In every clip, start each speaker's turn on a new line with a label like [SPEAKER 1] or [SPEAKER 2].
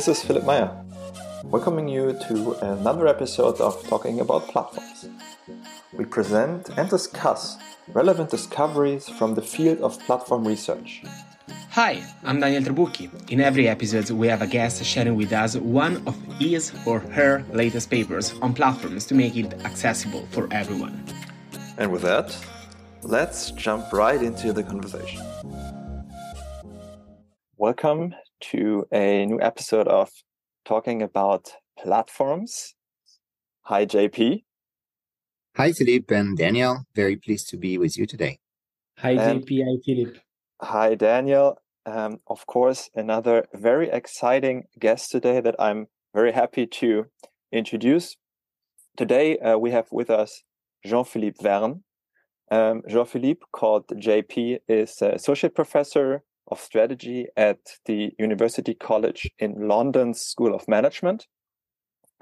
[SPEAKER 1] this is Philipp Meyer, welcoming you to another episode of Talking About Platforms. We present and discuss relevant discoveries from the field of platform research.
[SPEAKER 2] Hi, I'm Daniel Trabucchi. In every episode, we have a guest sharing with us one of his or her latest papers on platforms to make it accessible for everyone.
[SPEAKER 1] And with that, let's jump right into the conversation. Welcome to a new episode of Talking About Platforms. Hi, JP.
[SPEAKER 3] Hi, Philippe and Daniel. Very pleased to be with you today.
[SPEAKER 2] Hi, and JP. Hi, Philippe.
[SPEAKER 1] Hi, Daniel. Um, of course, another very exciting guest today that I'm very happy to introduce. Today, uh, we have with us Jean Philippe Vergne. Um, Jean Philippe, called JP, is associate professor of strategy at the University College in London's School of Management.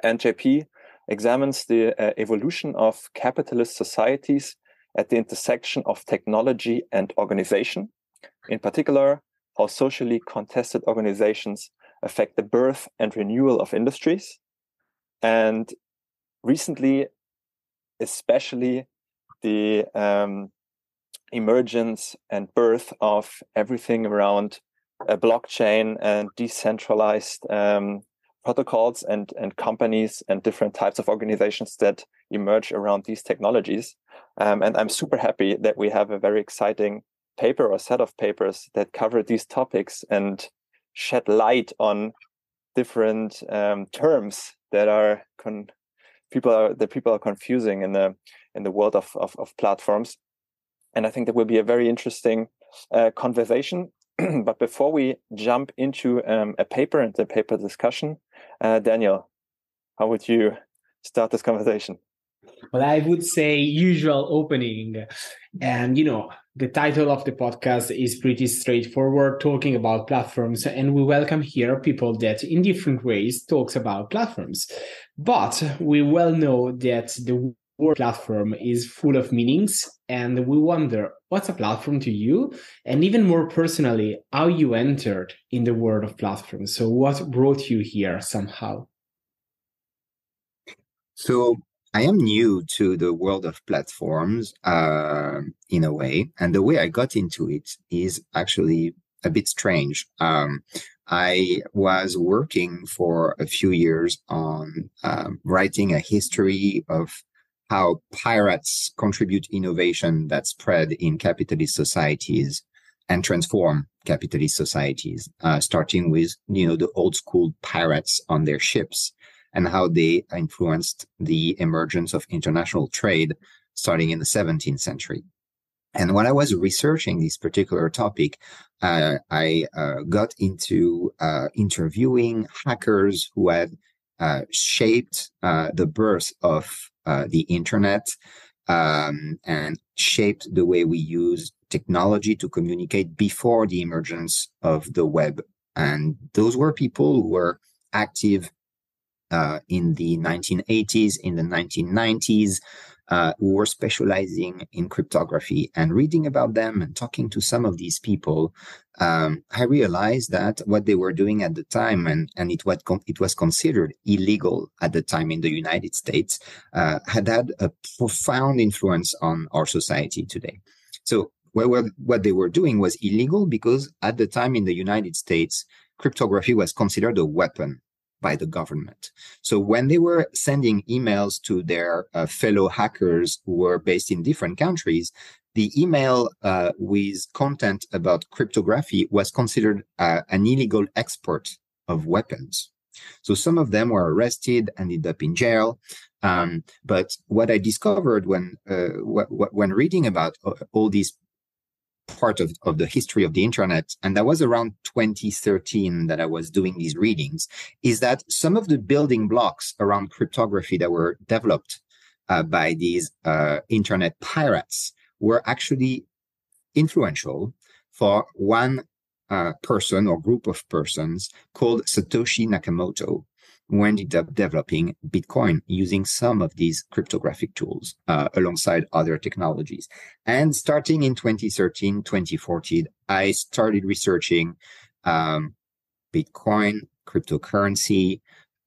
[SPEAKER 1] And JP examines the uh, evolution of capitalist societies at the intersection of technology and organization. In particular, how socially contested organizations affect the birth and renewal of industries. And recently, especially the um, emergence and birth of everything around a blockchain and decentralized um, protocols and, and companies and different types of organizations that emerge around these technologies. Um, and I'm super happy that we have a very exciting paper or set of papers that cover these topics and shed light on different um, terms that are con- people are that people are confusing in the in the world of, of, of platforms and I think that will be a very interesting uh, conversation. but before we jump into um, a paper and the paper discussion, uh, Daniel, how would you start this conversation?
[SPEAKER 2] Well, I would say usual opening. And, you know, the title of the podcast is pretty straightforward, talking about platforms. And we welcome here people that in different ways talks about platforms. But we well know that the word platform is full of meanings and we wonder what's a platform to you? And even more personally how you entered in the world of platforms so what brought you here somehow?
[SPEAKER 3] So i am new to the world of platforms uh, in a way and the way i got into it is actually a bit strange. Um, I was working for a few years on um, writing a history of how pirates contribute innovation that spread in capitalist societies and transform capitalist societies, uh, starting with you know the old school pirates on their ships and how they influenced the emergence of international trade starting in the 17th century. And when I was researching this particular topic, uh, I uh, got into uh, interviewing hackers who had uh, shaped uh, the birth of uh, the internet um, and shaped the way we use technology to communicate before the emergence of the web. And those were people who were active uh, in the 1980s, in the 1990s, uh, who were specializing in cryptography and reading about them and talking to some of these people, um, I realized that what they were doing at the time and, and it, what it was considered illegal at the time in the United States uh, had had a profound influence on our society today. So what, what they were doing was illegal because at the time in the United States, cryptography was considered a weapon by the government. So when they were sending emails to their uh, fellow hackers who were based in different countries, the email uh, with content about cryptography was considered uh, an illegal export of weapons. So some of them were arrested, and ended up in jail. Um, but what I discovered when uh, when reading about uh, all these part of, of the history of the internet, and that was around 2013 that I was doing these readings, is that some of the building blocks around cryptography that were developed uh, by these uh, internet pirates were actually influential for one uh, person or group of persons called Satoshi Nakamoto, who ended up developing Bitcoin using some of these cryptographic tools uh, alongside other technologies. And starting in 2013, 2014, I started researching um, Bitcoin, cryptocurrency,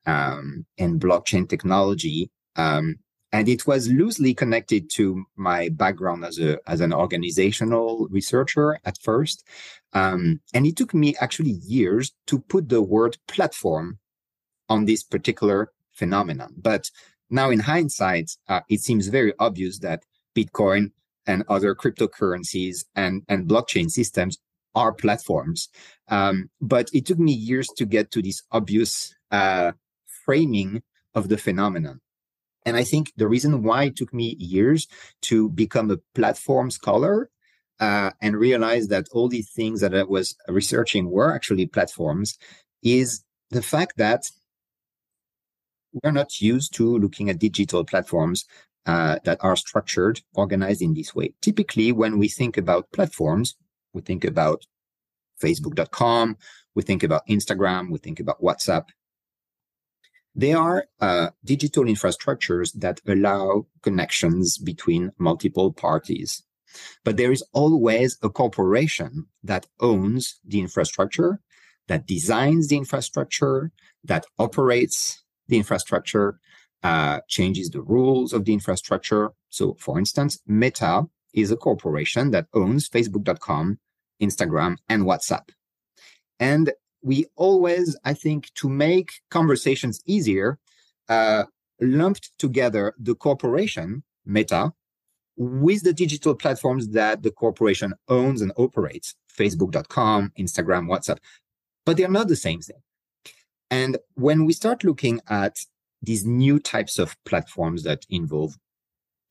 [SPEAKER 3] um, and blockchain technology. Um, and it was loosely connected to my background as a as an organizational researcher at first. Um, and it took me actually years to put the word platform on this particular phenomenon. But now, in hindsight, uh, it seems very obvious that Bitcoin and other cryptocurrencies and, and blockchain systems are platforms. Um, but it took me years to get to this obvious uh, framing of the phenomenon. And I think the reason why it took me years to become a platform scholar uh, and realize that all these things that I was researching were actually platforms is the fact that we're not used to looking at digital platforms uh, that are structured, organized in this way. Typically, when we think about platforms, we think about Facebook.com, we think about Instagram, we think about WhatsApp. They are uh, digital infrastructures that allow connections between multiple parties. But there is always a corporation that owns the infrastructure, that designs the infrastructure, that operates the infrastructure, uh, changes the rules of the infrastructure. So, for instance, Meta is a corporation that owns Facebook.com, Instagram, and WhatsApp. And we always, I think, to make conversations easier, uh, lumped together the corporation, Meta, with the digital platforms that the corporation owns and operates, Facebook.com, Instagram, WhatsApp. But they're not the same thing. And when we start looking at these new types of platforms that involve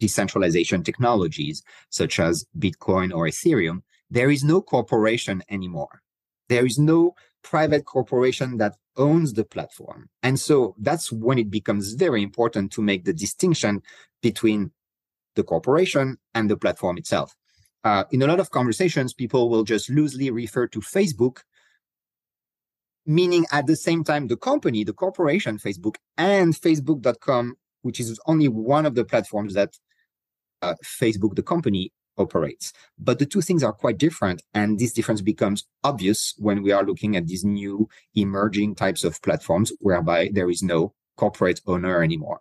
[SPEAKER 3] decentralization technologies, such as Bitcoin or Ethereum, there is no corporation anymore. There is no private corporation that owns the platform. And so that's when it becomes very important to make the distinction between the corporation and the platform itself. Uh, in a lot of conversations, people will just loosely refer to Facebook, meaning at the same time, the company, the corporation, Facebook, and Facebook.com, which is only one of the platforms that uh, Facebook, the company, operates. But the two things are quite different. And this difference becomes obvious when we are looking at these new emerging types of platforms whereby there is no corporate owner anymore.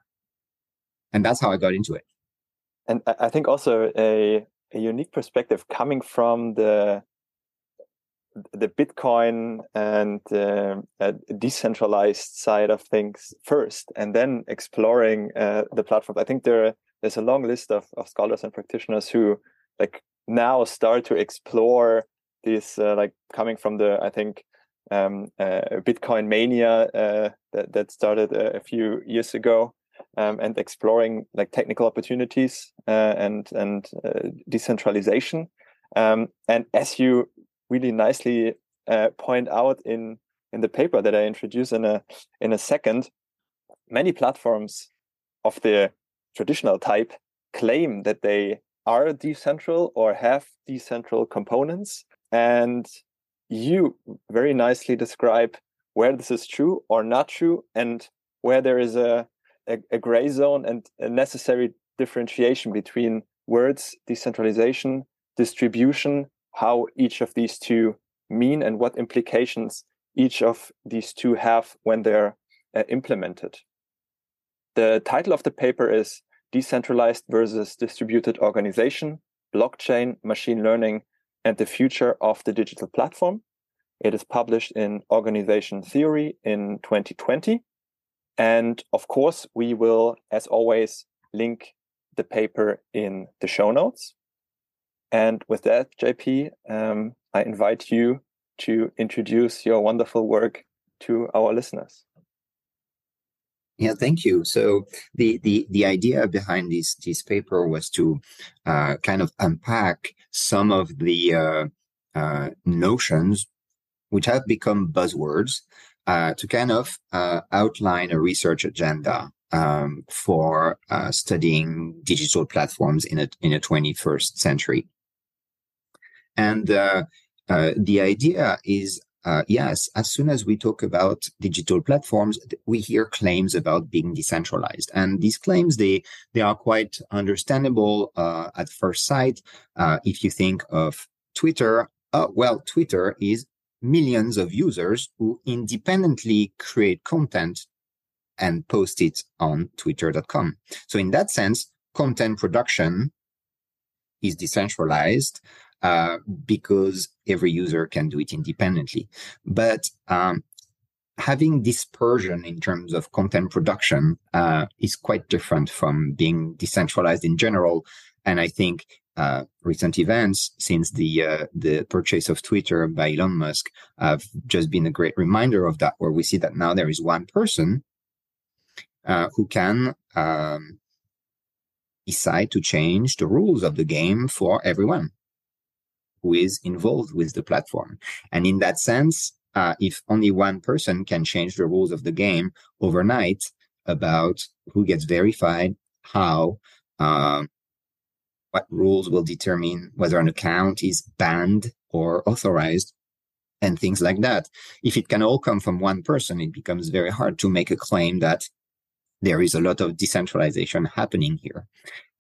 [SPEAKER 3] And that's how I got into it
[SPEAKER 1] and I think also a, a unique perspective coming from the the Bitcoin and uh, decentralized side of things first, and then exploring uh, the platform. I think there there's a long list of, of scholars and practitioners who like now start to explore this, uh, like coming from the I think um, uh, Bitcoin mania uh, that that started a, a few years ago, um, and exploring like technical opportunities uh, and and uh, decentralization. Um, and as you really nicely uh, point out in in the paper that I introduce in a in a second, many platforms of the traditional type claim that they are decentral or have decentral components, and you very nicely describe where this is true or not true and where there is a a, a gray zone and a necessary differentiation between words, decentralization, distribution, how each of these two mean and what implications each of these two have when they're uh, implemented. The title of the paper is Decentralized versus Distributed Organization, Blockchain, Machine Learning, and the Future of the Digital Platform. It is published in Organization Theory in 2020. And of course, we will, as always, link the paper in the show notes. And with that, JP, um, I invite you to introduce your wonderful work to our listeners.
[SPEAKER 3] Yeah, thank you. So the the the idea behind this this paper was to uh, kind of unpack some of the uh, uh, notions which have become buzzwords uh, to kind of uh, outline a research agenda um, for uh, studying digital platforms in a in a 21st century. And uh, uh, the idea is, uh, yes, as soon as we talk about digital platforms, we hear claims about being decentralized, and these claims they they are quite understandable at first sight. if you think of Twitter, well, Twitter is millions of users who independently create content and post it on twitter.com. So in that sense, content production is decentralized uh, because every user can do it independently. But um, having dispersion in terms of content production uh, is quite different from being decentralized in general. And I think uh, recent events since the uh, the purchase of Twitter by Elon Musk have just been a great reminder of that, where we see that now there is one person uh, who can um, decide to change the rules of the game for everyone who is involved with the platform. And in that sense, uh, if only one person can change the rules of the game overnight about who gets verified, how, um, what rules will determine whether an account is banned or authorized, and things like that. If it can all come from one person, it becomes very hard to make a claim that there is a lot of decentralization happening here.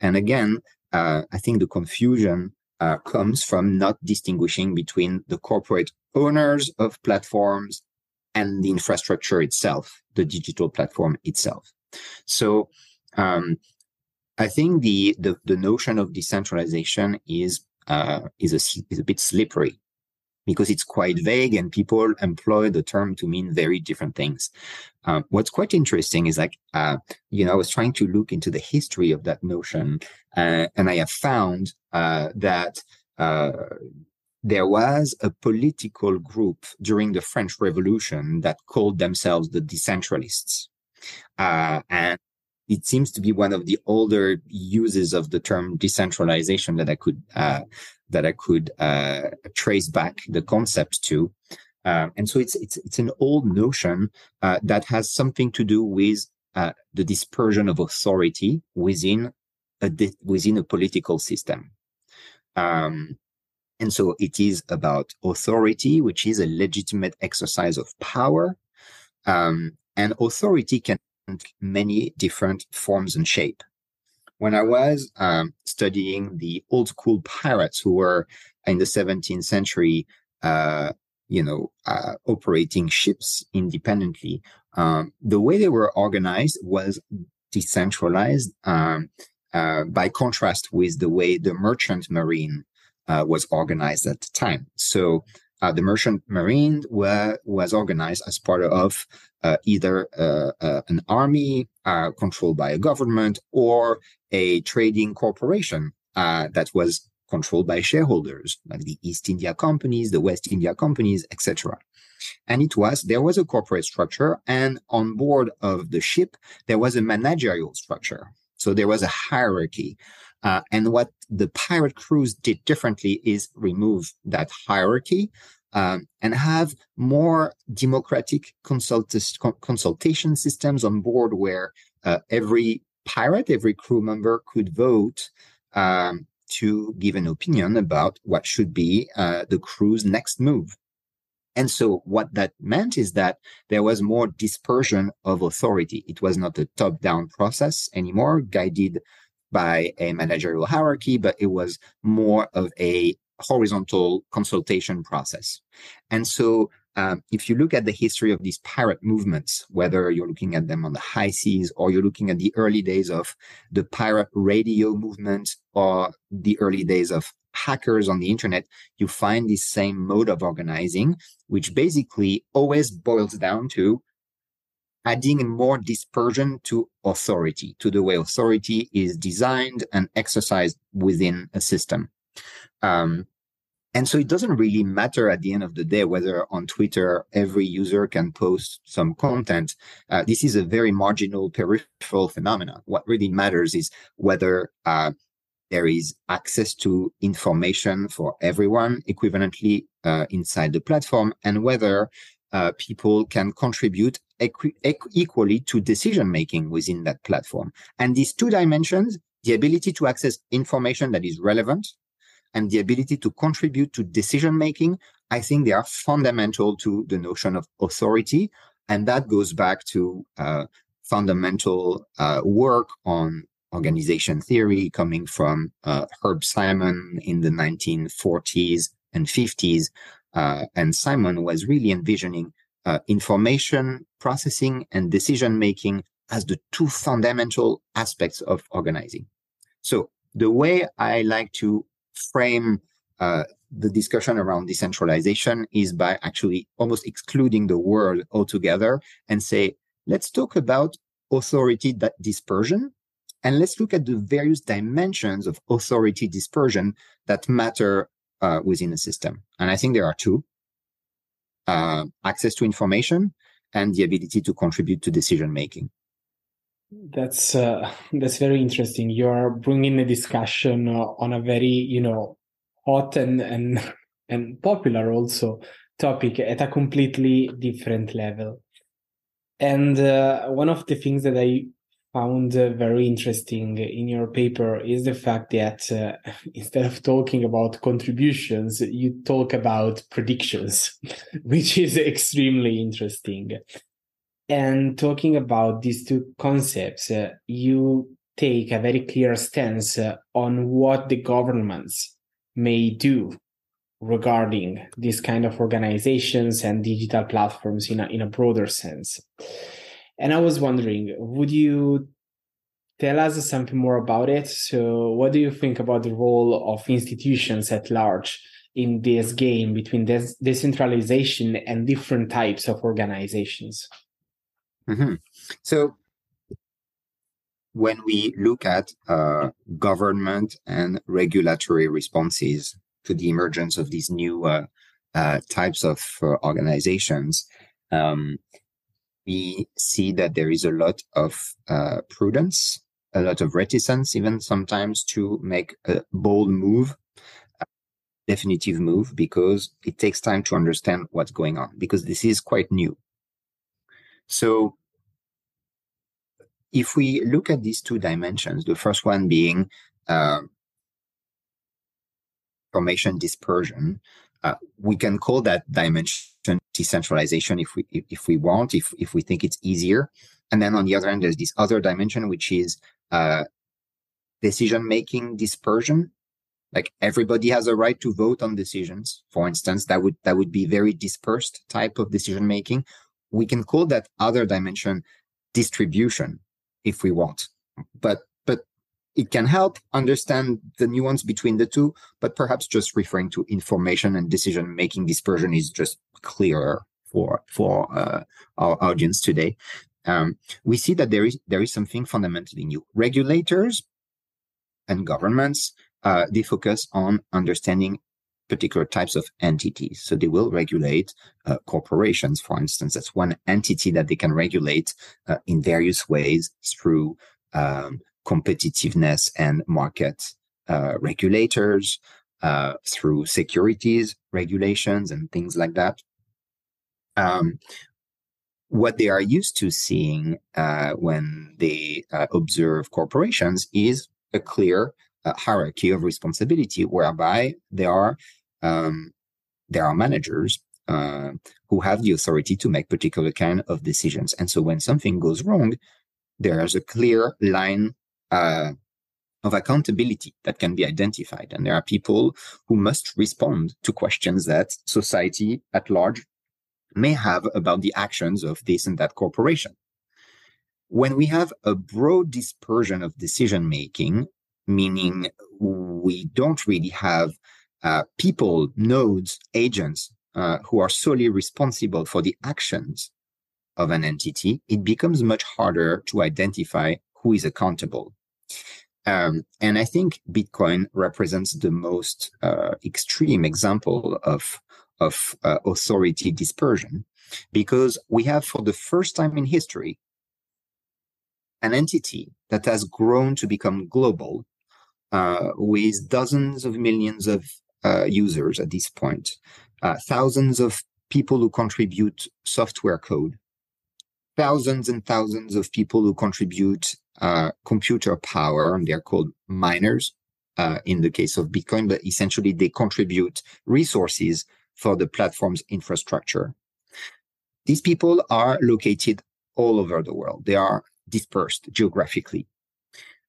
[SPEAKER 3] And again, uh, I think the confusion uh, comes from not distinguishing between the corporate owners of platforms and the infrastructure itself, the digital platform itself. So um, I think the, the, the notion of decentralization is uh, is a is a bit slippery because it's quite vague and people employ the term to mean very different things. Uh, what's quite interesting is like, uh, you know, I was trying to look into the history of that notion, uh, and I have found uh, that uh, there was a political group during the French Revolution that called themselves the decentralists. Uh, and it seems to be one of the older uses of the term decentralization that I could uh, that I could uh, trace back the concept to. Uh, and so it's it's it's an old notion uh, that has something to do with uh, the dispersion of authority within a within a political system. Um, and so it is about authority, which is a legitimate exercise of power. Um, and authority can many different forms and shape. When I was um, studying the old school pirates who were in the 17th century, uh, you know, uh, operating ships independently, um, the way they were organized was decentralized. Um, uh, by contrast with the way the merchant marine uh, was organized at the time. So uh, the merchant marine were, was organized as part of uh, either uh, uh, an army uh, controlled by a government or a trading corporation that was controlled by shareholders, like the East India companies, the West India companies, etc. And it was, there was a corporate structure, and on board of the ship, there was a managerial structure. So there was a hierarchy. Uh, and what the pirate crews did differently is remove that hierarchy um, and have more democratic consult- consultation systems on board where uh, every pirate, every crew member could vote um, to give an opinion about what should be uh, the crew's next move. And so what that meant is that there was more dispersion of authority. It was not a top down process anymore, guided by a managerial hierarchy, but it was more of a horizontal consultation process. And so um, if you look at the history of these pirate movements, whether you're looking at them on the high seas or you're looking at the early days of the pirate radio movement or the early days of hackers on the internet, you find this same mode of organizing, which basically always boils down to adding more dispersion to authority, to the way authority is designed and exercised within a system. Um, and so it doesn't really matter at the end of the day whether on Twitter every user can post some content. Uh, this is a very marginal peripheral phenomenon. What really matters is whether uh, there is access to information for everyone equivalently uh, inside the platform and whether uh, people can contribute equ- equally to decision making within that platform. And these two dimensions, the ability to access information that is relevant and the ability to contribute to decision making, I think they are fundamental to the notion of authority. And that goes back to uh, fundamental uh, work on organization theory coming from uh, Herb Simon in the 1940s and 50s, uh, and Simon was really envisioning uh, information processing and decision making as the two fundamental aspects of organizing. So the way I like to frame uh, the discussion around decentralization is by actually almost excluding the world altogether and say, let's talk about authority dispersion and let's look at the various dimensions of authority dispersion that matter uh, within a system. And I think there are two uh, access to information and the ability to contribute to decision making.
[SPEAKER 2] That's uh, that's very interesting. You're bringing a discussion uh, on a very you know hot and and and popular also topic at a completely different level. And uh, one of the things that I found uh, very interesting in your paper is the fact that uh, instead of talking about contributions, you talk about predictions, which is extremely interesting. And talking about these two concepts, uh, you take a very clear stance uh, on what the governments may do regarding these kind of organizations and digital platforms in a, in a broader sense. And I was wondering, would you tell us something more about it? So, what do you think about the role of institutions at large in this game between des- decentralization and different types of organizations?
[SPEAKER 3] Mm-hmm. So, when we look at uh, government and regulatory responses to the emergence of these new uh, uh, types of uh, organizations, um, we see that there is a lot of uh, prudence, a lot of reticence, even sometimes to make a bold move, a definitive move, because it takes time to understand what's going on, because this is quite new. So if we look at these two dimensions, the first one being uh, dispersion, uh, we can call that dimension decentralization if we if we want, if if we think it's easier. And then on the other end, there's this other dimension which is uh, decision making dispersion. Like everybody has a right to vote on decisions. For instance, that would that would be very dispersed type of decision making. We can call that other dimension distribution if we want. But but it can help understand the nuance between the two, but perhaps just referring to information and decision making dispersion is just clearer for for uh, our audience today. Um, we see that there is there is something fundamentally new. Regulators and governments uh, they focus on understanding particular types of entities. So they will regulate uh, corporations, for instance. That's one entity that they can regulate uh, in various ways through um, competitiveness and market uh, regulators, uh, through securities regulations and things like that. Um, what they are used to seeing uh, when they uh, observe corporations is a clear hierarchy of responsibility, whereby there are um, there are managers uh, who have the authority to make particular kind of decisions. And so when something goes wrong, there's a clear line uh, of accountability that can be identified. And there are people who must respond to questions that society at large may have about the actions of this and that corporation. When we have a broad dispersion of decision making, meaning we don't really have uh, people, nodes, agents uh, who are solely responsible for the actions of an entity, it becomes much harder to identify who is accountable. Um, and I think Bitcoin represents the most uh, extreme example of of uh, authority dispersion, because we have, for the first time in history, an entity that has grown to become global, uh, with dozens of millions of uh, users at this point, uh, thousands of people who contribute software code, thousands and thousands of people who contribute uh, computer power, and they're called miners uh, in the case of Bitcoin, but essentially they contribute resources for the platform's infrastructure. These people are located all over the world. They are dispersed geographically.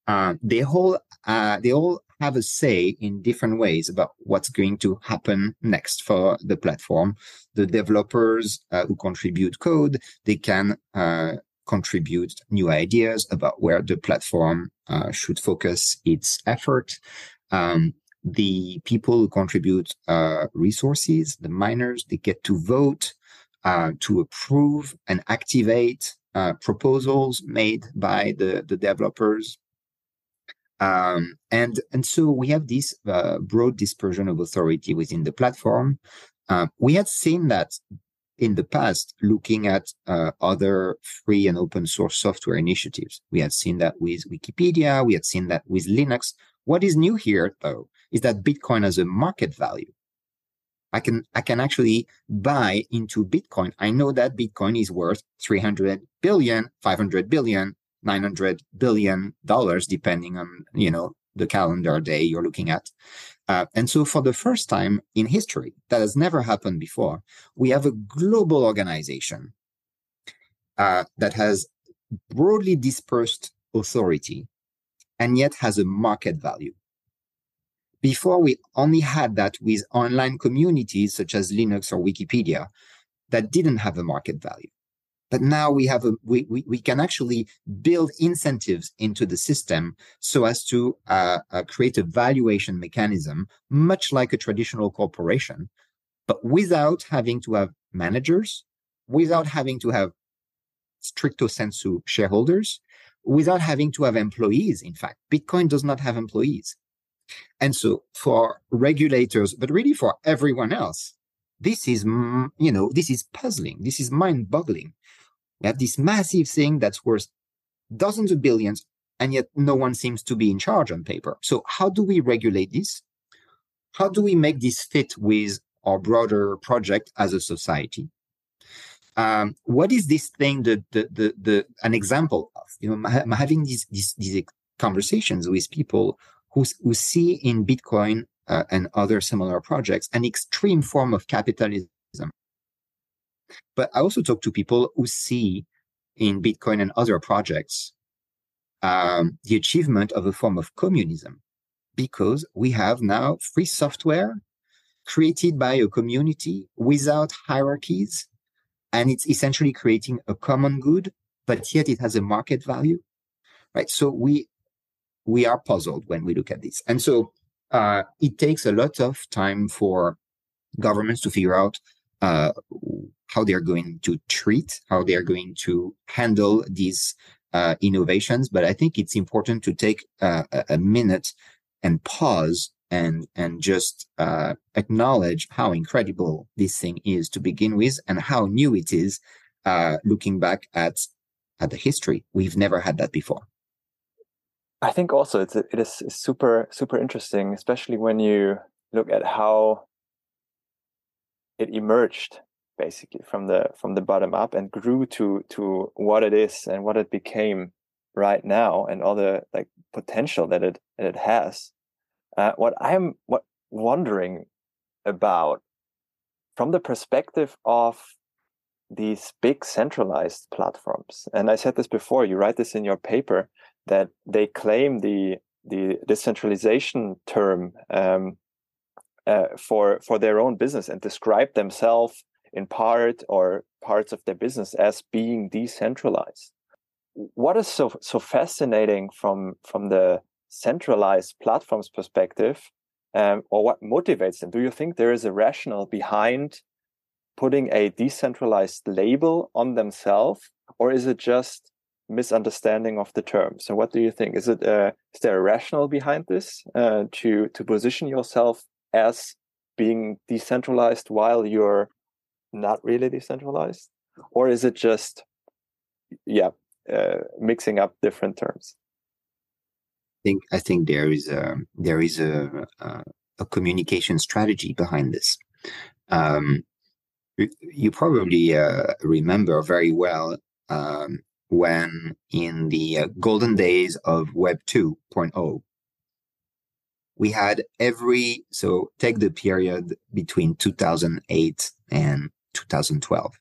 [SPEAKER 3] Uh, they all uh, they all have a say in different ways about what's going to happen next for the platform. The developers uh, who contribute code, they can uh, contribute new ideas about where the platform uh, should focus its effort. Um, the people who contribute uh, resources, the miners, they get to vote, uh, to approve and activate uh, proposals made by the, the developers. Um, and and so we have this uh, broad dispersion of authority within the platform. Uh, we had seen that in the past, looking at uh, other free and open source software initiatives. We had seen that with Wikipedia. We had seen that with Linux. What is new here, though, is that Bitcoin has a market value. I can I can actually buy into Bitcoin. I know that Bitcoin is worth 300 billion, 500 billion, 900 billion dollars depending on, you know, the calendar day you're looking at. Uh, and so for the first time in history, that has never happened before, we have a global organization uh, that has broadly dispersed authority and yet has a market value. Before we only had that with online communities such as Linux or Wikipedia that didn't have a market value. But now we have a, we, we, we can actually build incentives into the system so as to uh, uh, create a valuation mechanism, much like a traditional corporation, but without having to have managers, without having to have stricto sensu shareholders, without having to have employees. In fact, Bitcoin does not have employees. And so for regulators, but really for everyone else, this is, you know, this is puzzling. This is mind boggling. We have this massive thing that's worth dozens of billions, and yet no one seems to be in charge on paper. So how do we regulate this? How do we make this fit with our broader project as a society? Um, what is this thing that the, the, the, an example of? You know, I'm having these, these, these conversations with people who, who see in Bitcoin uh, and other similar projects an extreme form of capitalism. But I also talk to people who see in Bitcoin and other projects um, the achievement of a form of communism because we have now free software created by a community without hierarchies. And it's essentially creating a common good, but yet it has a market value. Right. So we we are puzzled when we look at this. And so uh, it takes a lot of time for governments to figure out uh, how they're going to treat, how they're going to handle these uh, innovations. But I think it's important to take uh, a minute and pause and and just uh, acknowledge how incredible this thing is to begin with, and how new it is. Uh, looking back at at the history, we've never had that before.
[SPEAKER 1] I think also it's it is super super interesting, especially when you look at how it emerged basically from the from the bottom up and grew to to what it is and what it became right now and all the like potential that it that it has. Uh, what I'm what wondering about from the perspective of these big centralized platforms, and I said this before, you write this in your paper that they claim the the decentralization term um, uh, for for their own business and describe themselves in part or parts of their business as being decentralized. What is so so fascinating from from the centralized platforms perspective, um, or what motivates them? Do you think there is a rationale behind putting a decentralized label on themselves, or is it just misunderstanding of the term. So, what do you think? Is it uh, is there a rationale behind this uh, to to position yourself as being decentralized while you're not really decentralized, or is it just yeah uh, mixing up different terms?
[SPEAKER 3] I think I think there is a there is a a, a communication strategy behind this. Um, you probably uh, remember very well um, when in the uh, golden days of Web 2.0, we had every, so take the period between 2008 and 2012.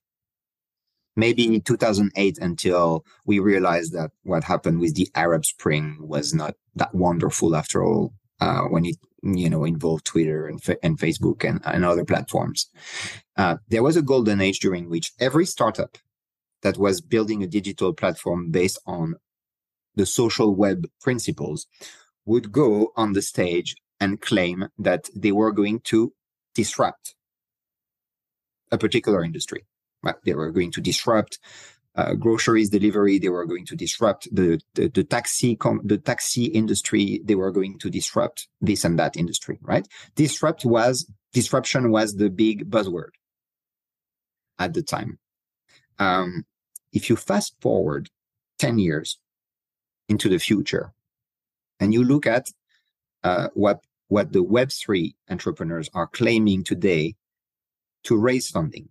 [SPEAKER 3] Maybe 2008 until we realized that what happened with the Arab Spring was not that wonderful after all. uh, when it you know involved Twitter and, and Facebook and, and other platforms. Uh, there was a golden age during which every startup that was building a digital platform based on the social web principles would go on the stage and claim that they were going to disrupt a particular industry. They were going to disrupt uh, groceries delivery. They were going to disrupt the the, the taxi com- the taxi industry. They were going to disrupt this and that industry. Right? Disrupt was disruption was the big buzzword at the time. Um, if you fast forward ten years into the future, and you look at uh, what what the Web three entrepreneurs are claiming today to raise funding,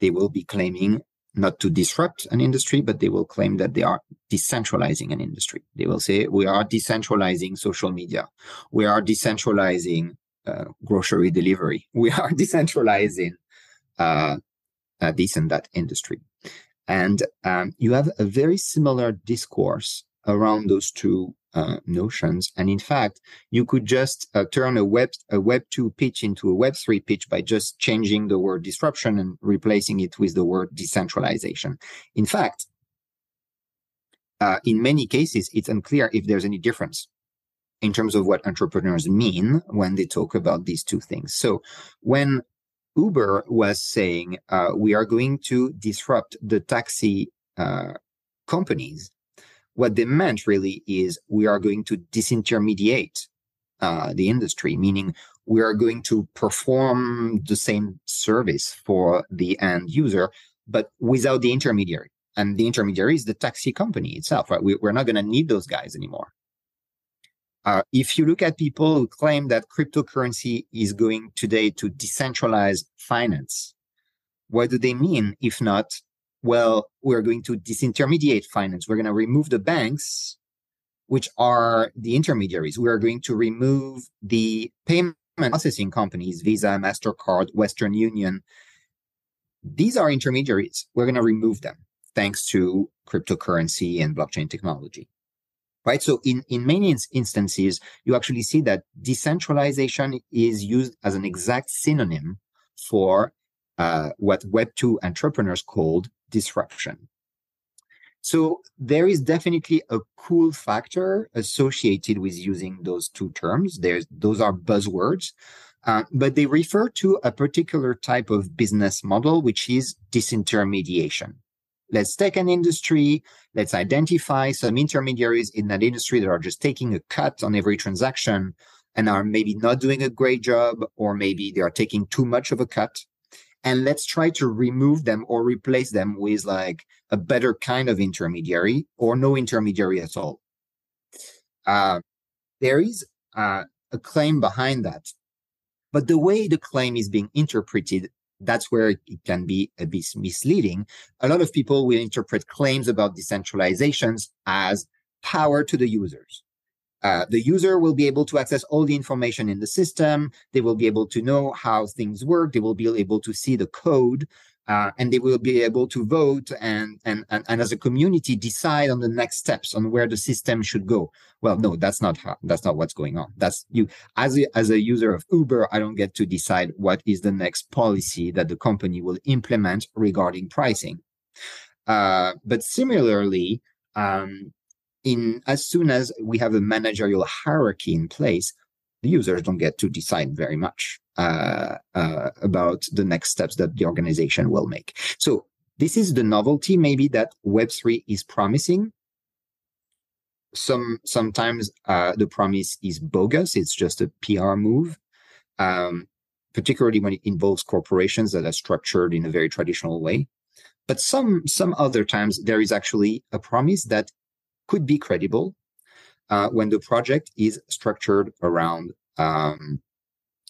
[SPEAKER 3] they will be claiming not to disrupt an industry, but they will claim that they are decentralizing an industry. They will say, we are decentralizing social media. We are decentralizing uh, grocery delivery. We are decentralizing uh, uh, this and that industry. And um, you have a very similar discourse around those two uh, notions. And in fact, you could just uh, turn a web a Web two pitch into a Web three pitch by just changing the word disruption and replacing it with the word decentralization. In fact, uh, in many cases, it's unclear if there's any difference in terms of what entrepreneurs mean when they talk about these two things. So when Uber was saying uh, we are going to disrupt the taxi uh, companies what they meant really is we are going to disintermediate uh, the industry, meaning we are going to perform the same service for the end user, but without the intermediary. And the intermediary is the taxi company itself, right? We, are not going to need those guys anymore. Uh, if you look at people who claim that cryptocurrency is going today to decentralize finance, what do they mean if not well, we're going to disintermediate finance. We're going to remove the banks, which are the intermediaries. We are going to remove the payment processing companies, Visa, MasterCard, Western Union. These are intermediaries. We're going to remove them thanks to cryptocurrency and blockchain technology. Right. So in, in many instances, you actually see that decentralization is used as an exact synonym for uh, what Web2 entrepreneurs called disruption. So there is definitely a cool factor associated with using those two terms. There's, those are buzzwords, uh, but they refer to a particular type of business model, which is disintermediation. Let's take an industry. Let's identify some intermediaries in that industry that are just taking a cut on every transaction and are maybe not doing a great job, or maybe they are taking too much of a cut and let's try to remove them or replace them with like a better kind of intermediary or no intermediary at all. Uh, there is uh, a claim behind that, but the way the claim is being interpreted, that's where it can be a bit misleading. A lot of people will interpret claims about decentralizations as power to the users. Uh, the user will be able to access all the information in the system. They will be able to know how things work. They will be able to see the code, uh, and they will be able to vote and, and and and as a community decide on the next steps on where the system should go. Well, no, that's not how. That's not what's going on. That's you as a, as a user of Uber. I don't get to decide what is the next policy that the company will implement regarding pricing. Uh, but similarly, um, in as soon as we have a managerial hierarchy in place, the users don't get to decide very much uh, uh, about the next steps that the organization will make. So this is the novelty maybe that Web3 is promising. Some sometimes uh, the promise is bogus. It's just a PR move, um, particularly when it involves corporations that are structured in a very traditional way. But some some other times there is actually a promise that could be credible uh, when the project is structured around um,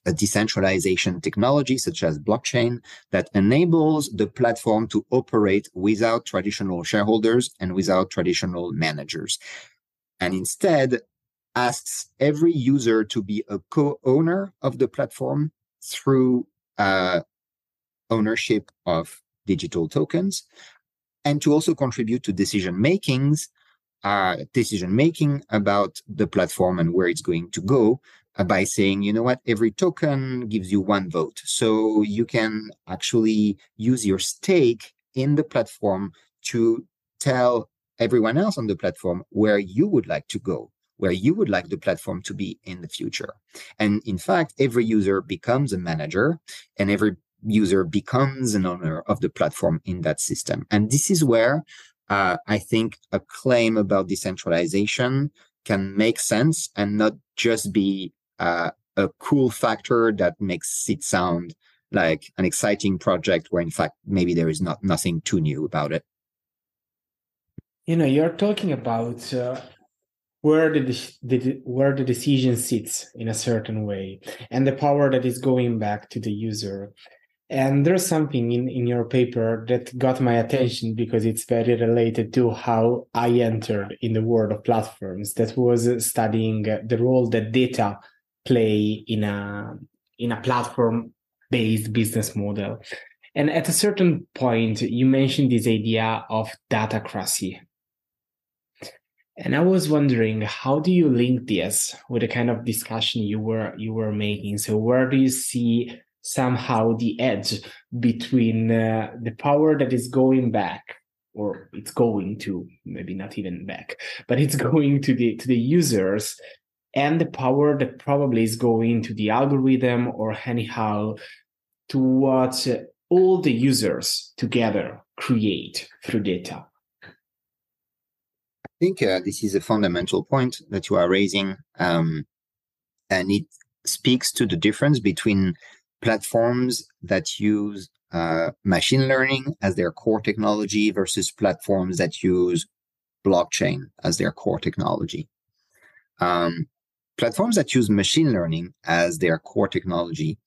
[SPEAKER 3] a decentralization technology such as blockchain that enables the platform to operate without traditional shareholders and without traditional managers. And instead asks every user to be a co-owner of the platform through uh, ownership of digital tokens and to also contribute to decision makings uh, decision making about the platform and where it's going to go uh, by saying, you know what, every token gives you one vote. So you can actually use your stake in the platform to tell everyone else on the platform where you would like to go, where you would like the platform to be in the future. And in fact, every user becomes a manager and every user becomes an owner of the platform in that system. And this is where uh, I think a claim about decentralization can make sense and not just be uh, a cool factor that makes it sound like an exciting project where in fact maybe there is not nothing too new about it.
[SPEAKER 2] You know you're talking about uh, where the, the where the decision sits in a certain way and the power that is going back to the user and there's something in, in your paper that got my attention because it's very related to how I entered in the world of platforms. That was studying the role that data play in a in a platform based business model. And at a certain point, you mentioned this idea of datacracy. And I was wondering, how do you link this with the kind of discussion you were you were making? So where do you see somehow the edge between uh, the power that is going back or it's going to maybe not even back but it's going to the to the users and the power that probably is going to the algorithm or anyhow to what all the users together create through data.
[SPEAKER 3] I think uh, this is a fundamental point that you are raising um, and it speaks to the difference between platforms that use uh, machine learning as their core technology versus platforms that use blockchain as their core technology. Um, platforms that use machine learning as their core technology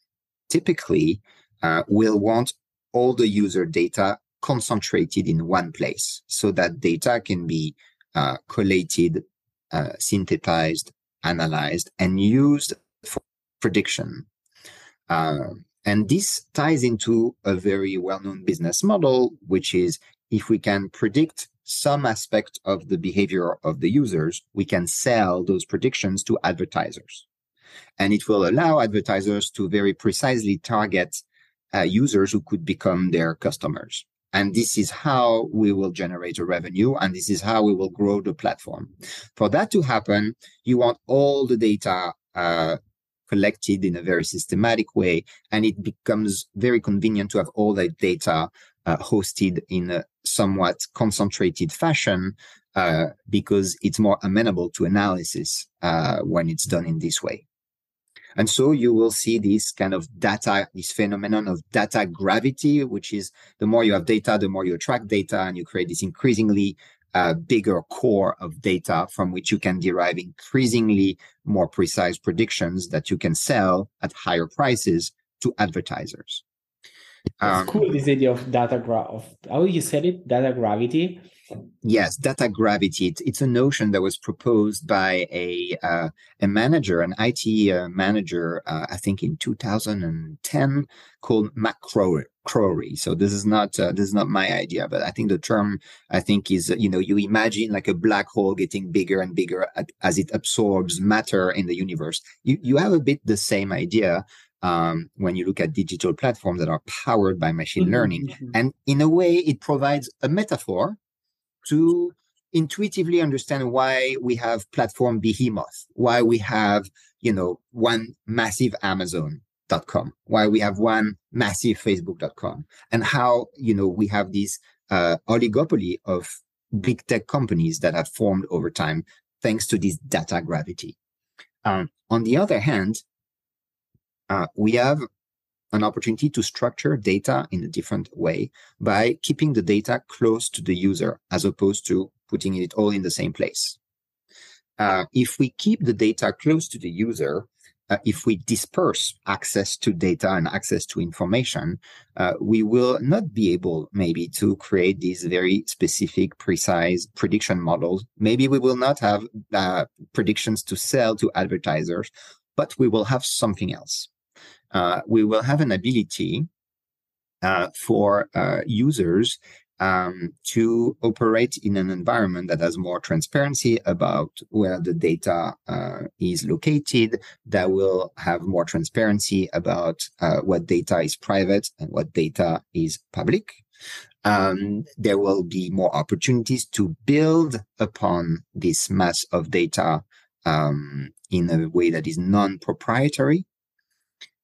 [SPEAKER 3] typically uh, will want all the user data concentrated in one place so that data can be uh, collated, uh, synthesized, analyzed, and used for prediction and this ties into a very well-known business model, which is if we can predict some aspect of the behavior of the users, we can sell those predictions to advertisers. And it will allow advertisers to very precisely target uh, users who could become their customers. And this is how we will generate a revenue and this is how we will grow the platform. For that to happen, you want all the data uh, collected in a very systematic way. And it becomes very convenient to have all that data uh, hosted in a somewhat concentrated fashion uh, because it's more amenable to analysis uh, when it's done in this way. And so you will see this kind of data, this phenomenon of data gravity, which is the more you have data, the more you attract data, and you create this increasingly a bigger core of data from which you can derive increasingly more precise predictions that you can sell at higher prices to advertisers.
[SPEAKER 2] Um, cool. This idea of data gra- of how you said it, data gravity.
[SPEAKER 3] Yes, data gravity. It's, it's a notion that was proposed by a uh, a manager, an IT uh, manager, uh, I think in 2010, called Matt Crowry. So this is not uh, this is not my idea, but I think the term I think is you know you imagine like a black hole getting bigger and bigger as it absorbs matter in the universe. You you have a bit the same idea um, when you look at digital platforms that are powered by machine mm-hmm. learning, mm-hmm. and in a way it provides a metaphor to intuitively understand why we have platform behemoth, why we have you know one massive Amazon.com, why we have one massive facebook.com and how you know we have this uh, oligopoly of big tech companies that have formed over time thanks to this data gravity. Um, on the other hand uh, we have an opportunity to structure data in a different way by keeping the data close to the user as opposed to putting it all in the same place uh, if we keep the data close to the user uh, if we disperse access to data and access to information, uh, we will not be able maybe to create these very specific, precise prediction models. Maybe we will not have uh, predictions to sell to advertisers, but we will have something else. Uh, we will have an ability uh, for uh, users um, to operate in an environment that has more transparency about where the data uh, is located, that will have more transparency about uh, what data is private and what data is public. Um, there will be more opportunities to build upon this mass of data um, in a way that is non-proprietary.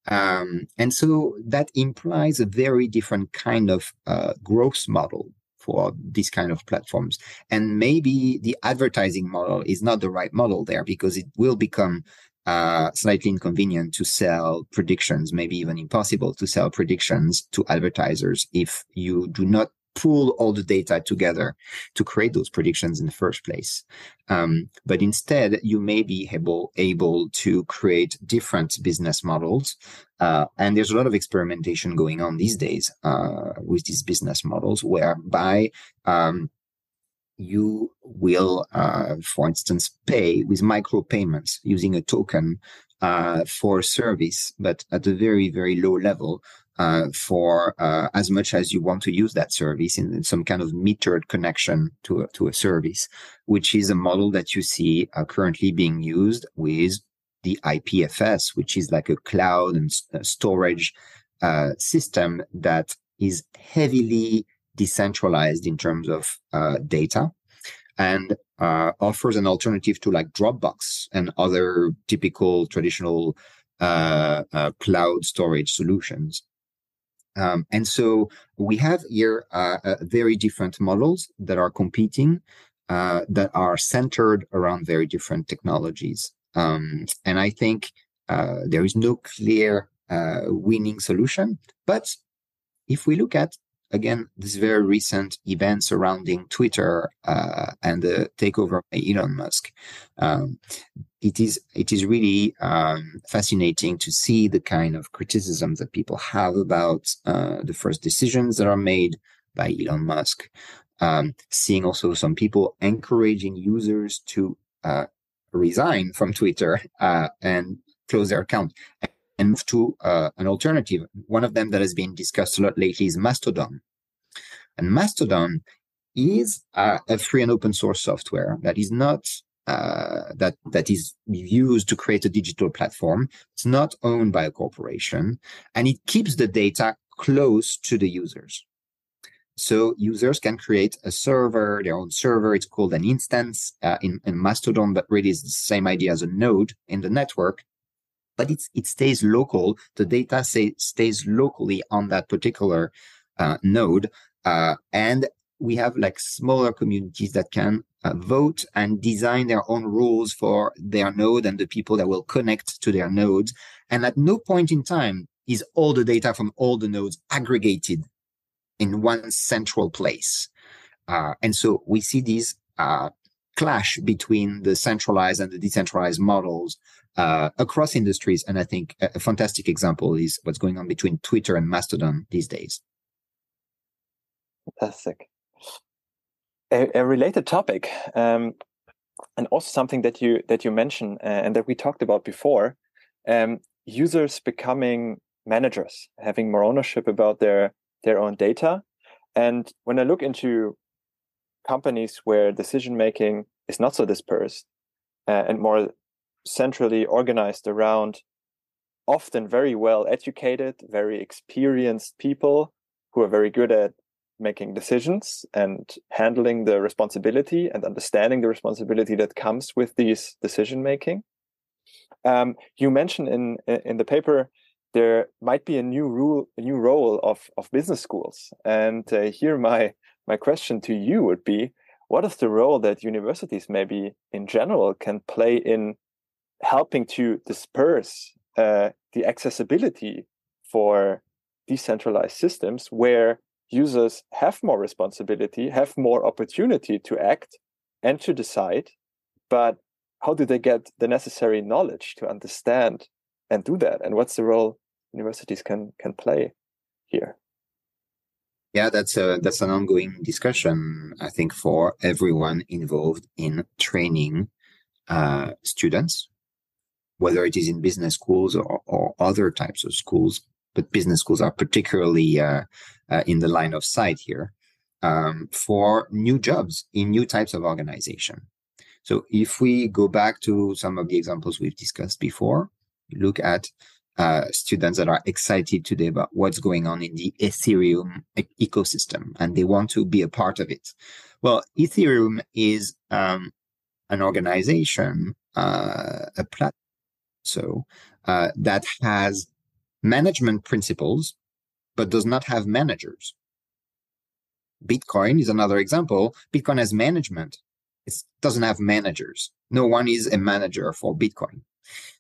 [SPEAKER 3] Um, and so that implies a very different kind of uh, growth model for these kind of platforms. And maybe the advertising model is not the right model there because it will become uh, slightly inconvenient to sell predictions, maybe even impossible to sell predictions to advertisers if you do not pull all the data together to create those predictions in the first place. Um, but instead, you may be able, able to create different business models. Uh, and there's a lot of experimentation going on these days uh, with these business models whereby um, you will, uh, for instance, pay with micropayments using a token uh, for service, but at a very, very low level uh, for uh, as much as you want to use that service in, in, some kind of metered connection to a, to a service, which is a model that you see uh, currently being used with the IPFS, which is like a cloud and st- uh, storage uh, system that is heavily decentralized in terms of uh, data and offers an alternative to like Dropbox and other typical traditional cloud storage solutions. Um, and so we have here uh, uh, very different models that are competing, uh, that are centered around very different technologies. Um, and I think uh, there is no clear uh, winning solution. But if we look at again this very recent event surrounding Twitter uh, and the takeover by Elon Musk, um, it is it is really um, fascinating to see the kind of criticism that people have about uh, the first decisions that are made by Elon Musk. Um, seeing also some people encouraging users to uh, resign from Twitter uh, and close their account and move to uh, an alternative. One of them that has been discussed a lot lately is Mastodon. And Mastodon is uh, a free and open source software that is not uh, that that is used to create a digital platform. It's not owned by a corporation, and it keeps the data close to the users. So users can create a server, their own server. It's called an instance uh, in, in Mastodon, but really is the same idea as a node in the network. But it's, it stays local. The data say, stays locally on that particular uh, node. Uh, and we have like smaller communities that can uh, vote and design their own rules for their node and the people that will connect to their nodes. And at no point in time is all the data from all the nodes aggregated in one central place. Uh, and so we see these uh, clash between the centralized and the decentralized models uh, across industries. And I think a, a fantastic example is what's going on between Twitter and Mastodon these days.
[SPEAKER 1] Fantastic a, a related topic, um, and also something that you that you mentioned uh, and that we talked about before, um, users becoming managers, having more ownership about their their own data. And when I look into companies where decision making is not so dispersed uh, and more centrally organized around often very well educated, very experienced people who are very good at making decisions and handling the responsibility and understanding the responsibility that comes with these decision making. Um, you mentioned in in the paper there might be a new rule, a new role of of business schools, and uh, here my my question to you would be: What is the role that universities, maybe in general, can play in helping to disperse uh, the accessibility for decentralized systems where users have more responsibility, have more opportunity to act and to decide. But how do they get the necessary knowledge to understand and do that? And what's the role universities can can play here?
[SPEAKER 3] Yeah, that's a that's an ongoing discussion. I think for everyone involved in training uh, students, whether it is in business schools or, or other types of schools, but business schools are particularly uh, uh, in the line of sight here. um, for new jobs in new types of organization. So if we go back to some of the examples we've discussed before, look at uh, students that are excited today about what's going on in the Ethereum ecosystem and they want to be a part of it. Well, Ethereum is um, an organization, uh, a platform, so uh, that has management principles, but does not have managers. Bitcoin is another example. Bitcoin has management. It doesn't have managers. No one is a manager for Bitcoin.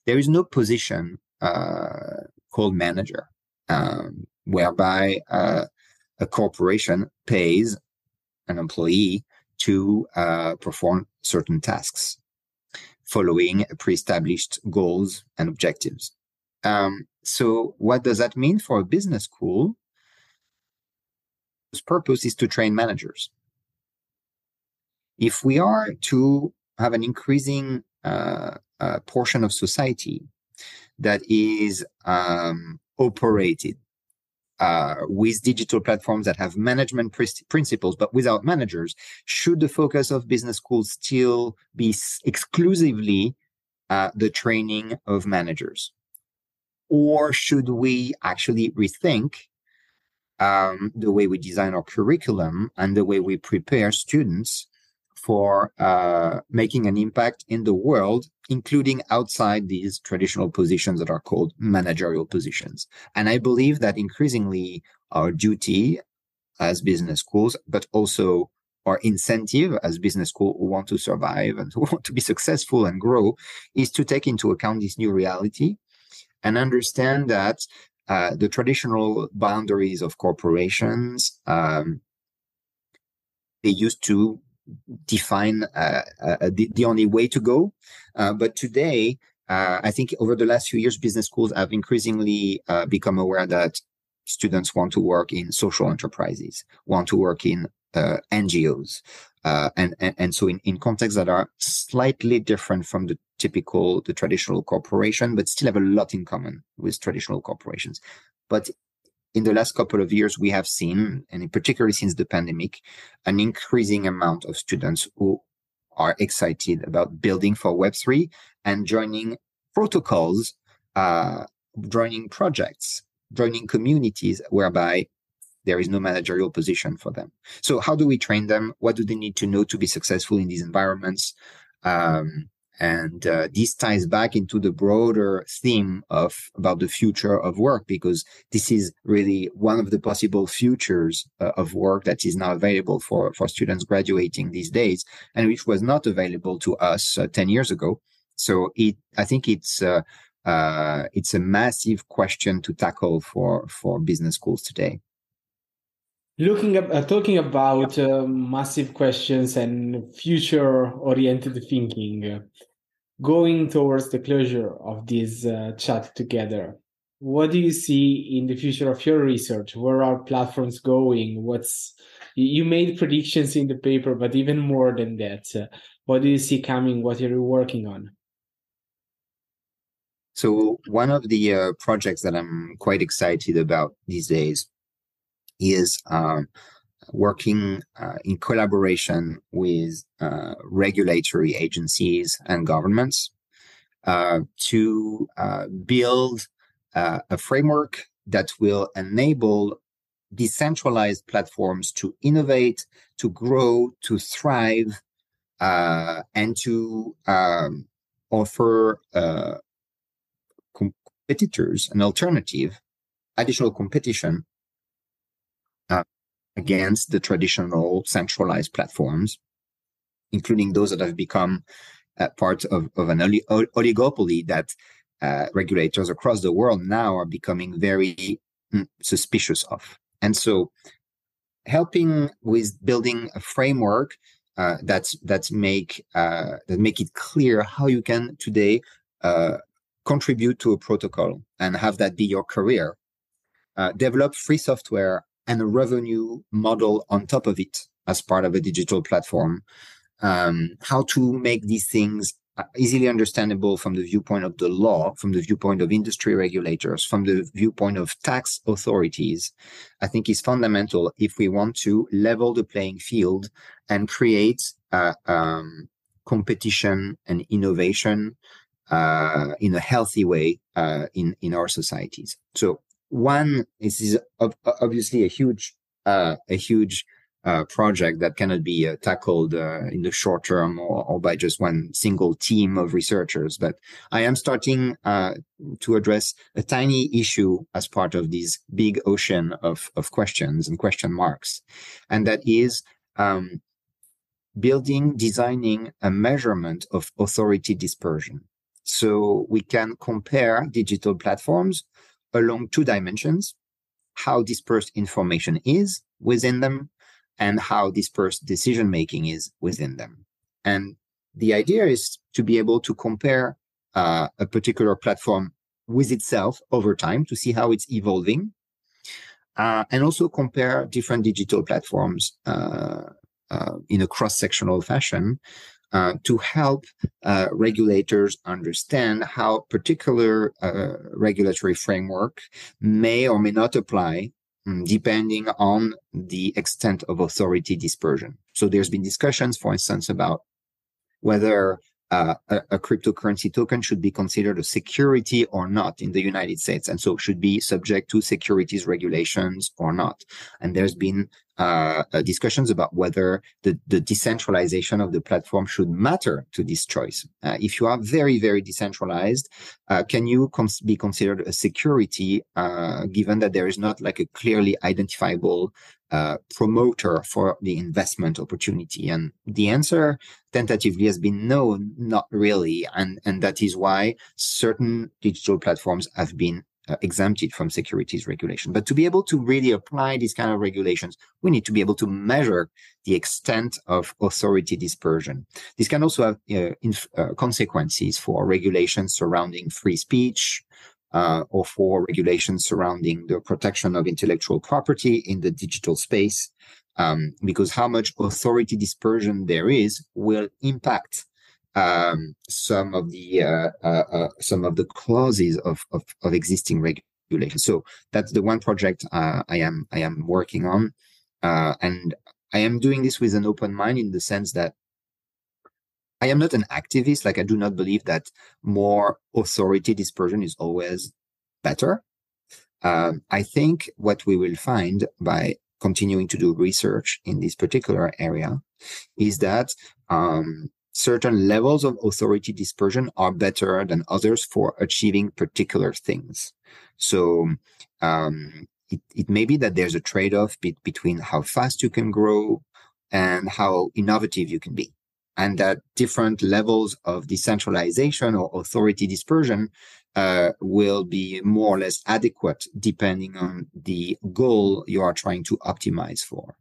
[SPEAKER 3] There is no position uh, called manager, um, whereby uh, a corporation pays an employee to uh, perform certain tasks following pre-established goals and objectives. Um, so what does that mean for a business school? Its purpose is to train managers. If we are to have an increasing uh, uh, portion of society that is um, operated uh, with digital platforms that have management pr- principles, but without managers, should the focus of business schools still be s- exclusively uh, the training of managers? Or should we actually rethink um, the way we design our curriculum and the way we prepare students for uh, making an impact in the world, including outside these traditional positions that are called managerial positions. And I believe that increasingly our duty as business schools, but also our incentive as business school who want to survive and who want to be successful and grow is to take into account this new reality and understand that uh, the traditional boundaries of corporations um, they used to define uh, uh, the, the, only way to go. Uh, but today, uh, I think over the last few years, business schools have increasingly uh, become aware that students want to work in social enterprises, want to work in NGOs, and, and, and so in, in contexts that are slightly different from the typical, the traditional corporation, but still have a lot in common with traditional corporations. But in the last couple of years, we have seen, and particularly since the pandemic, an increasing amount of students who are excited about building for Web3 and joining protocols, uh, joining projects, joining communities whereby there is no managerial position for them. So how do we train them? What do they need to know to be successful in these environments? Um, and uh, this ties back into the broader theme of about the future of work because this is really one of the possible futures uh, of work that is now available for for students graduating these days and which was not available to us uh, 10 years ago. So it i think it's uh, uh, it's a massive question to tackle for for business schools today.
[SPEAKER 2] Looking at uh, talking about uh, massive questions and future oriented thinking going towards the closure of this uh, chat together. What do you see in the future of your research? Where are platforms going? What's you made predictions in the paper but even more than that uh, what do you see coming? What are you working on?
[SPEAKER 3] So one of the uh, projects that i'm quite excited about these days is um, working uh, in collaboration with uh, regulatory agencies and governments uh, to uh, build uh, a framework that will enable decentralized platforms to innovate, to grow, to thrive, uh, and to um, offer competitors an alternative, additional competition against the traditional centralized platforms, including those that have become uh, part of, of an oligopoly that uh, regulators across the world now are becoming very mm, suspicious of. And so, helping with building a framework uh, that's that's make uh, that make it clear how you can today uh, contribute to a protocol and have that be your career. Uh, develop free software and a revenue model on top of it as part of a digital platform. Um, how to make these things uh, easily understandable from the viewpoint of the law, from the viewpoint of industry regulators, from the viewpoint of tax authorities, I think is fundamental if we want to level the playing field and create uh, um, competition and innovation uh, in a healthy way uh, in in our societies. So one this is obviously a huge uh, a huge uh, project that cannot be uh, tackled uh, in the short term or, or, by just one single team of researchers. But I am starting uh, to address a tiny issue as part of this big ocean of, of questions and question marks. And that is um, building, designing a measurement of authority dispersion. So we can compare digital platforms along two dimensions, how dispersed information is within them and how dispersed decision making is within them. And the idea is to be able to compare uh, a particular platform with itself over time to see how it's evolving, uh, and also compare different digital platforms uh, uh in a cross-sectional fashion uh, to help uh, regulators understand how particular regulatory framework may or may not apply Mm, depending on the extent of authority dispersion. So there's been discussions, for instance, about whether uh, a, a, cryptocurrency token should be considered a security or not in the United States, and so should be subject to securities regulations or not. And there's been uh, uh, discussions about whether the, the decentralization of the platform should matter to this choice. Uh, if you are very, very decentralized, uh, can you cons- be considered a security uh, given that there is not like a clearly identifiable uh, promoter for the investment opportunity? And the answer tentatively has been no, not really. And, and that is why certain digital platforms have been uh, exempted from securities regulation. But to be able to really apply these kind of regulations, we need to be able to measure the extent of authority dispersion. This can also have uh, inf- uh, consequences for regulations surrounding free speech, uh, or for regulations surrounding the protection of intellectual property in the digital space, um, because how much authority dispersion there is will impact um, some of the uh, uh, uh, some of the clauses of, of, of existing regulations. So that's the one project uh, I am I am working on, uh, and I am doing this with an open mind in the sense that I am not an activist. Like I do not believe that more authority dispersion is always better. Um, I think what we will find by continuing to do research in this particular area is that um, certain levels of authority dispersion are better than others for achieving particular things. So um, it, it may be that there's a trade-off be- between how fast you can grow and how innovative you can be. And that different levels of decentralization or authority dispersion uh, will be more or less adequate depending on the goal you are trying to optimize for.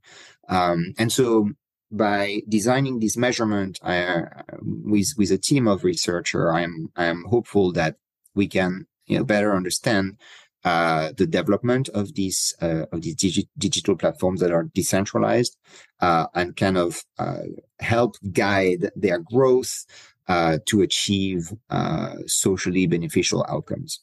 [SPEAKER 3] Um, and so by designing this measurement uh, with with a team of researcher, I am I am hopeful that we can you know better understand uh, the development of these uh, of these digi- digital platforms that are decentralized uh, and kind of uh, help guide their growth uh, to achieve socially beneficial outcomes.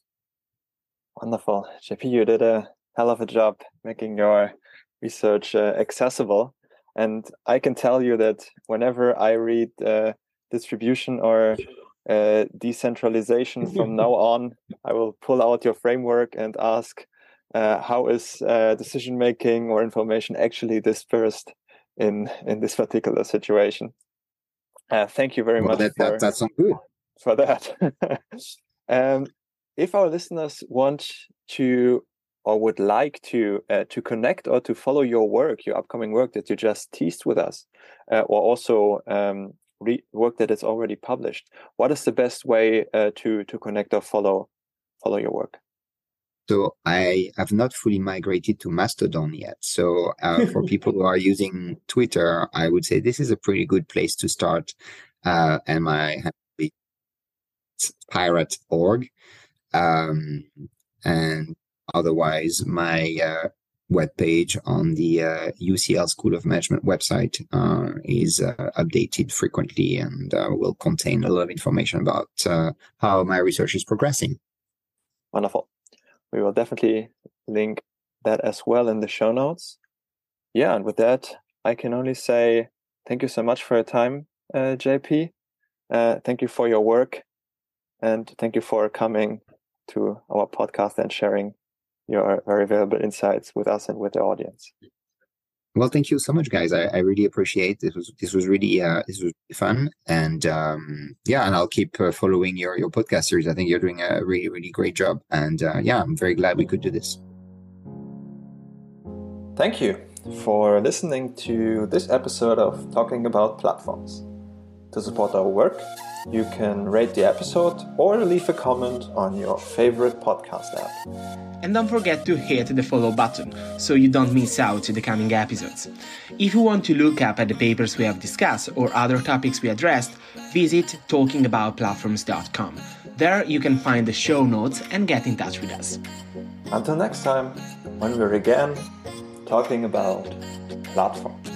[SPEAKER 1] Wonderful, JP. You did a hell of a job making your research accessible and I can tell you that whenever I read uh, distribution or uh, decentralization from now on, I will pull out your framework and ask uh, how is uh, decision making or information actually dispersed in in this particular situation. Uh, thank you very well, much.
[SPEAKER 3] That,
[SPEAKER 1] for,
[SPEAKER 3] that, sounds good.
[SPEAKER 1] For that. um, if our listeners want to or would like to uh, to connect or to follow your work, your upcoming work that you just teased with us, uh, or also um, re- work that is already published, what is the best way uh, to to connect or follow follow your work?
[SPEAKER 3] So I have not fully migrated to Mastodon yet. So uh, for people who are using Twitter, I would say this is a pretty good place to start. Uh, and my pirate.org. Um, and Otherwise, my uh, webpage on the uh, UCL School of Management website uh, is uh, updated frequently and uh, will contain a lot of information about uh, how my research is progressing.
[SPEAKER 1] Wonderful. We will definitely link that as well in the show notes. Yeah, and with that, I can only say thank you so much for your time, uh, JP. thank you for your work, and thank you for coming to our podcast and sharing your very valuable insights with us and with the audience.
[SPEAKER 3] Well, thank you so much, guys. I, I really appreciate this. Was this was really uh, this was fun, and um, yeah, and I'll keep uh, following your your podcast series. I think you're doing a really really great job, and uh, yeah, I'm very glad we could do this.
[SPEAKER 1] Thank you for listening to this episode of Talking About Platforms. To support our work, you can rate the episode or leave a comment on your favorite podcast app.
[SPEAKER 2] And don't forget to hit the follow button so you don't miss out on the coming episodes. If you want to look up at the papers we have discussed or other topics we addressed, visit talkingaboutplatforms.com. There you can find the show notes and get in touch with us.
[SPEAKER 1] Until next time, when we're again talking about platforms.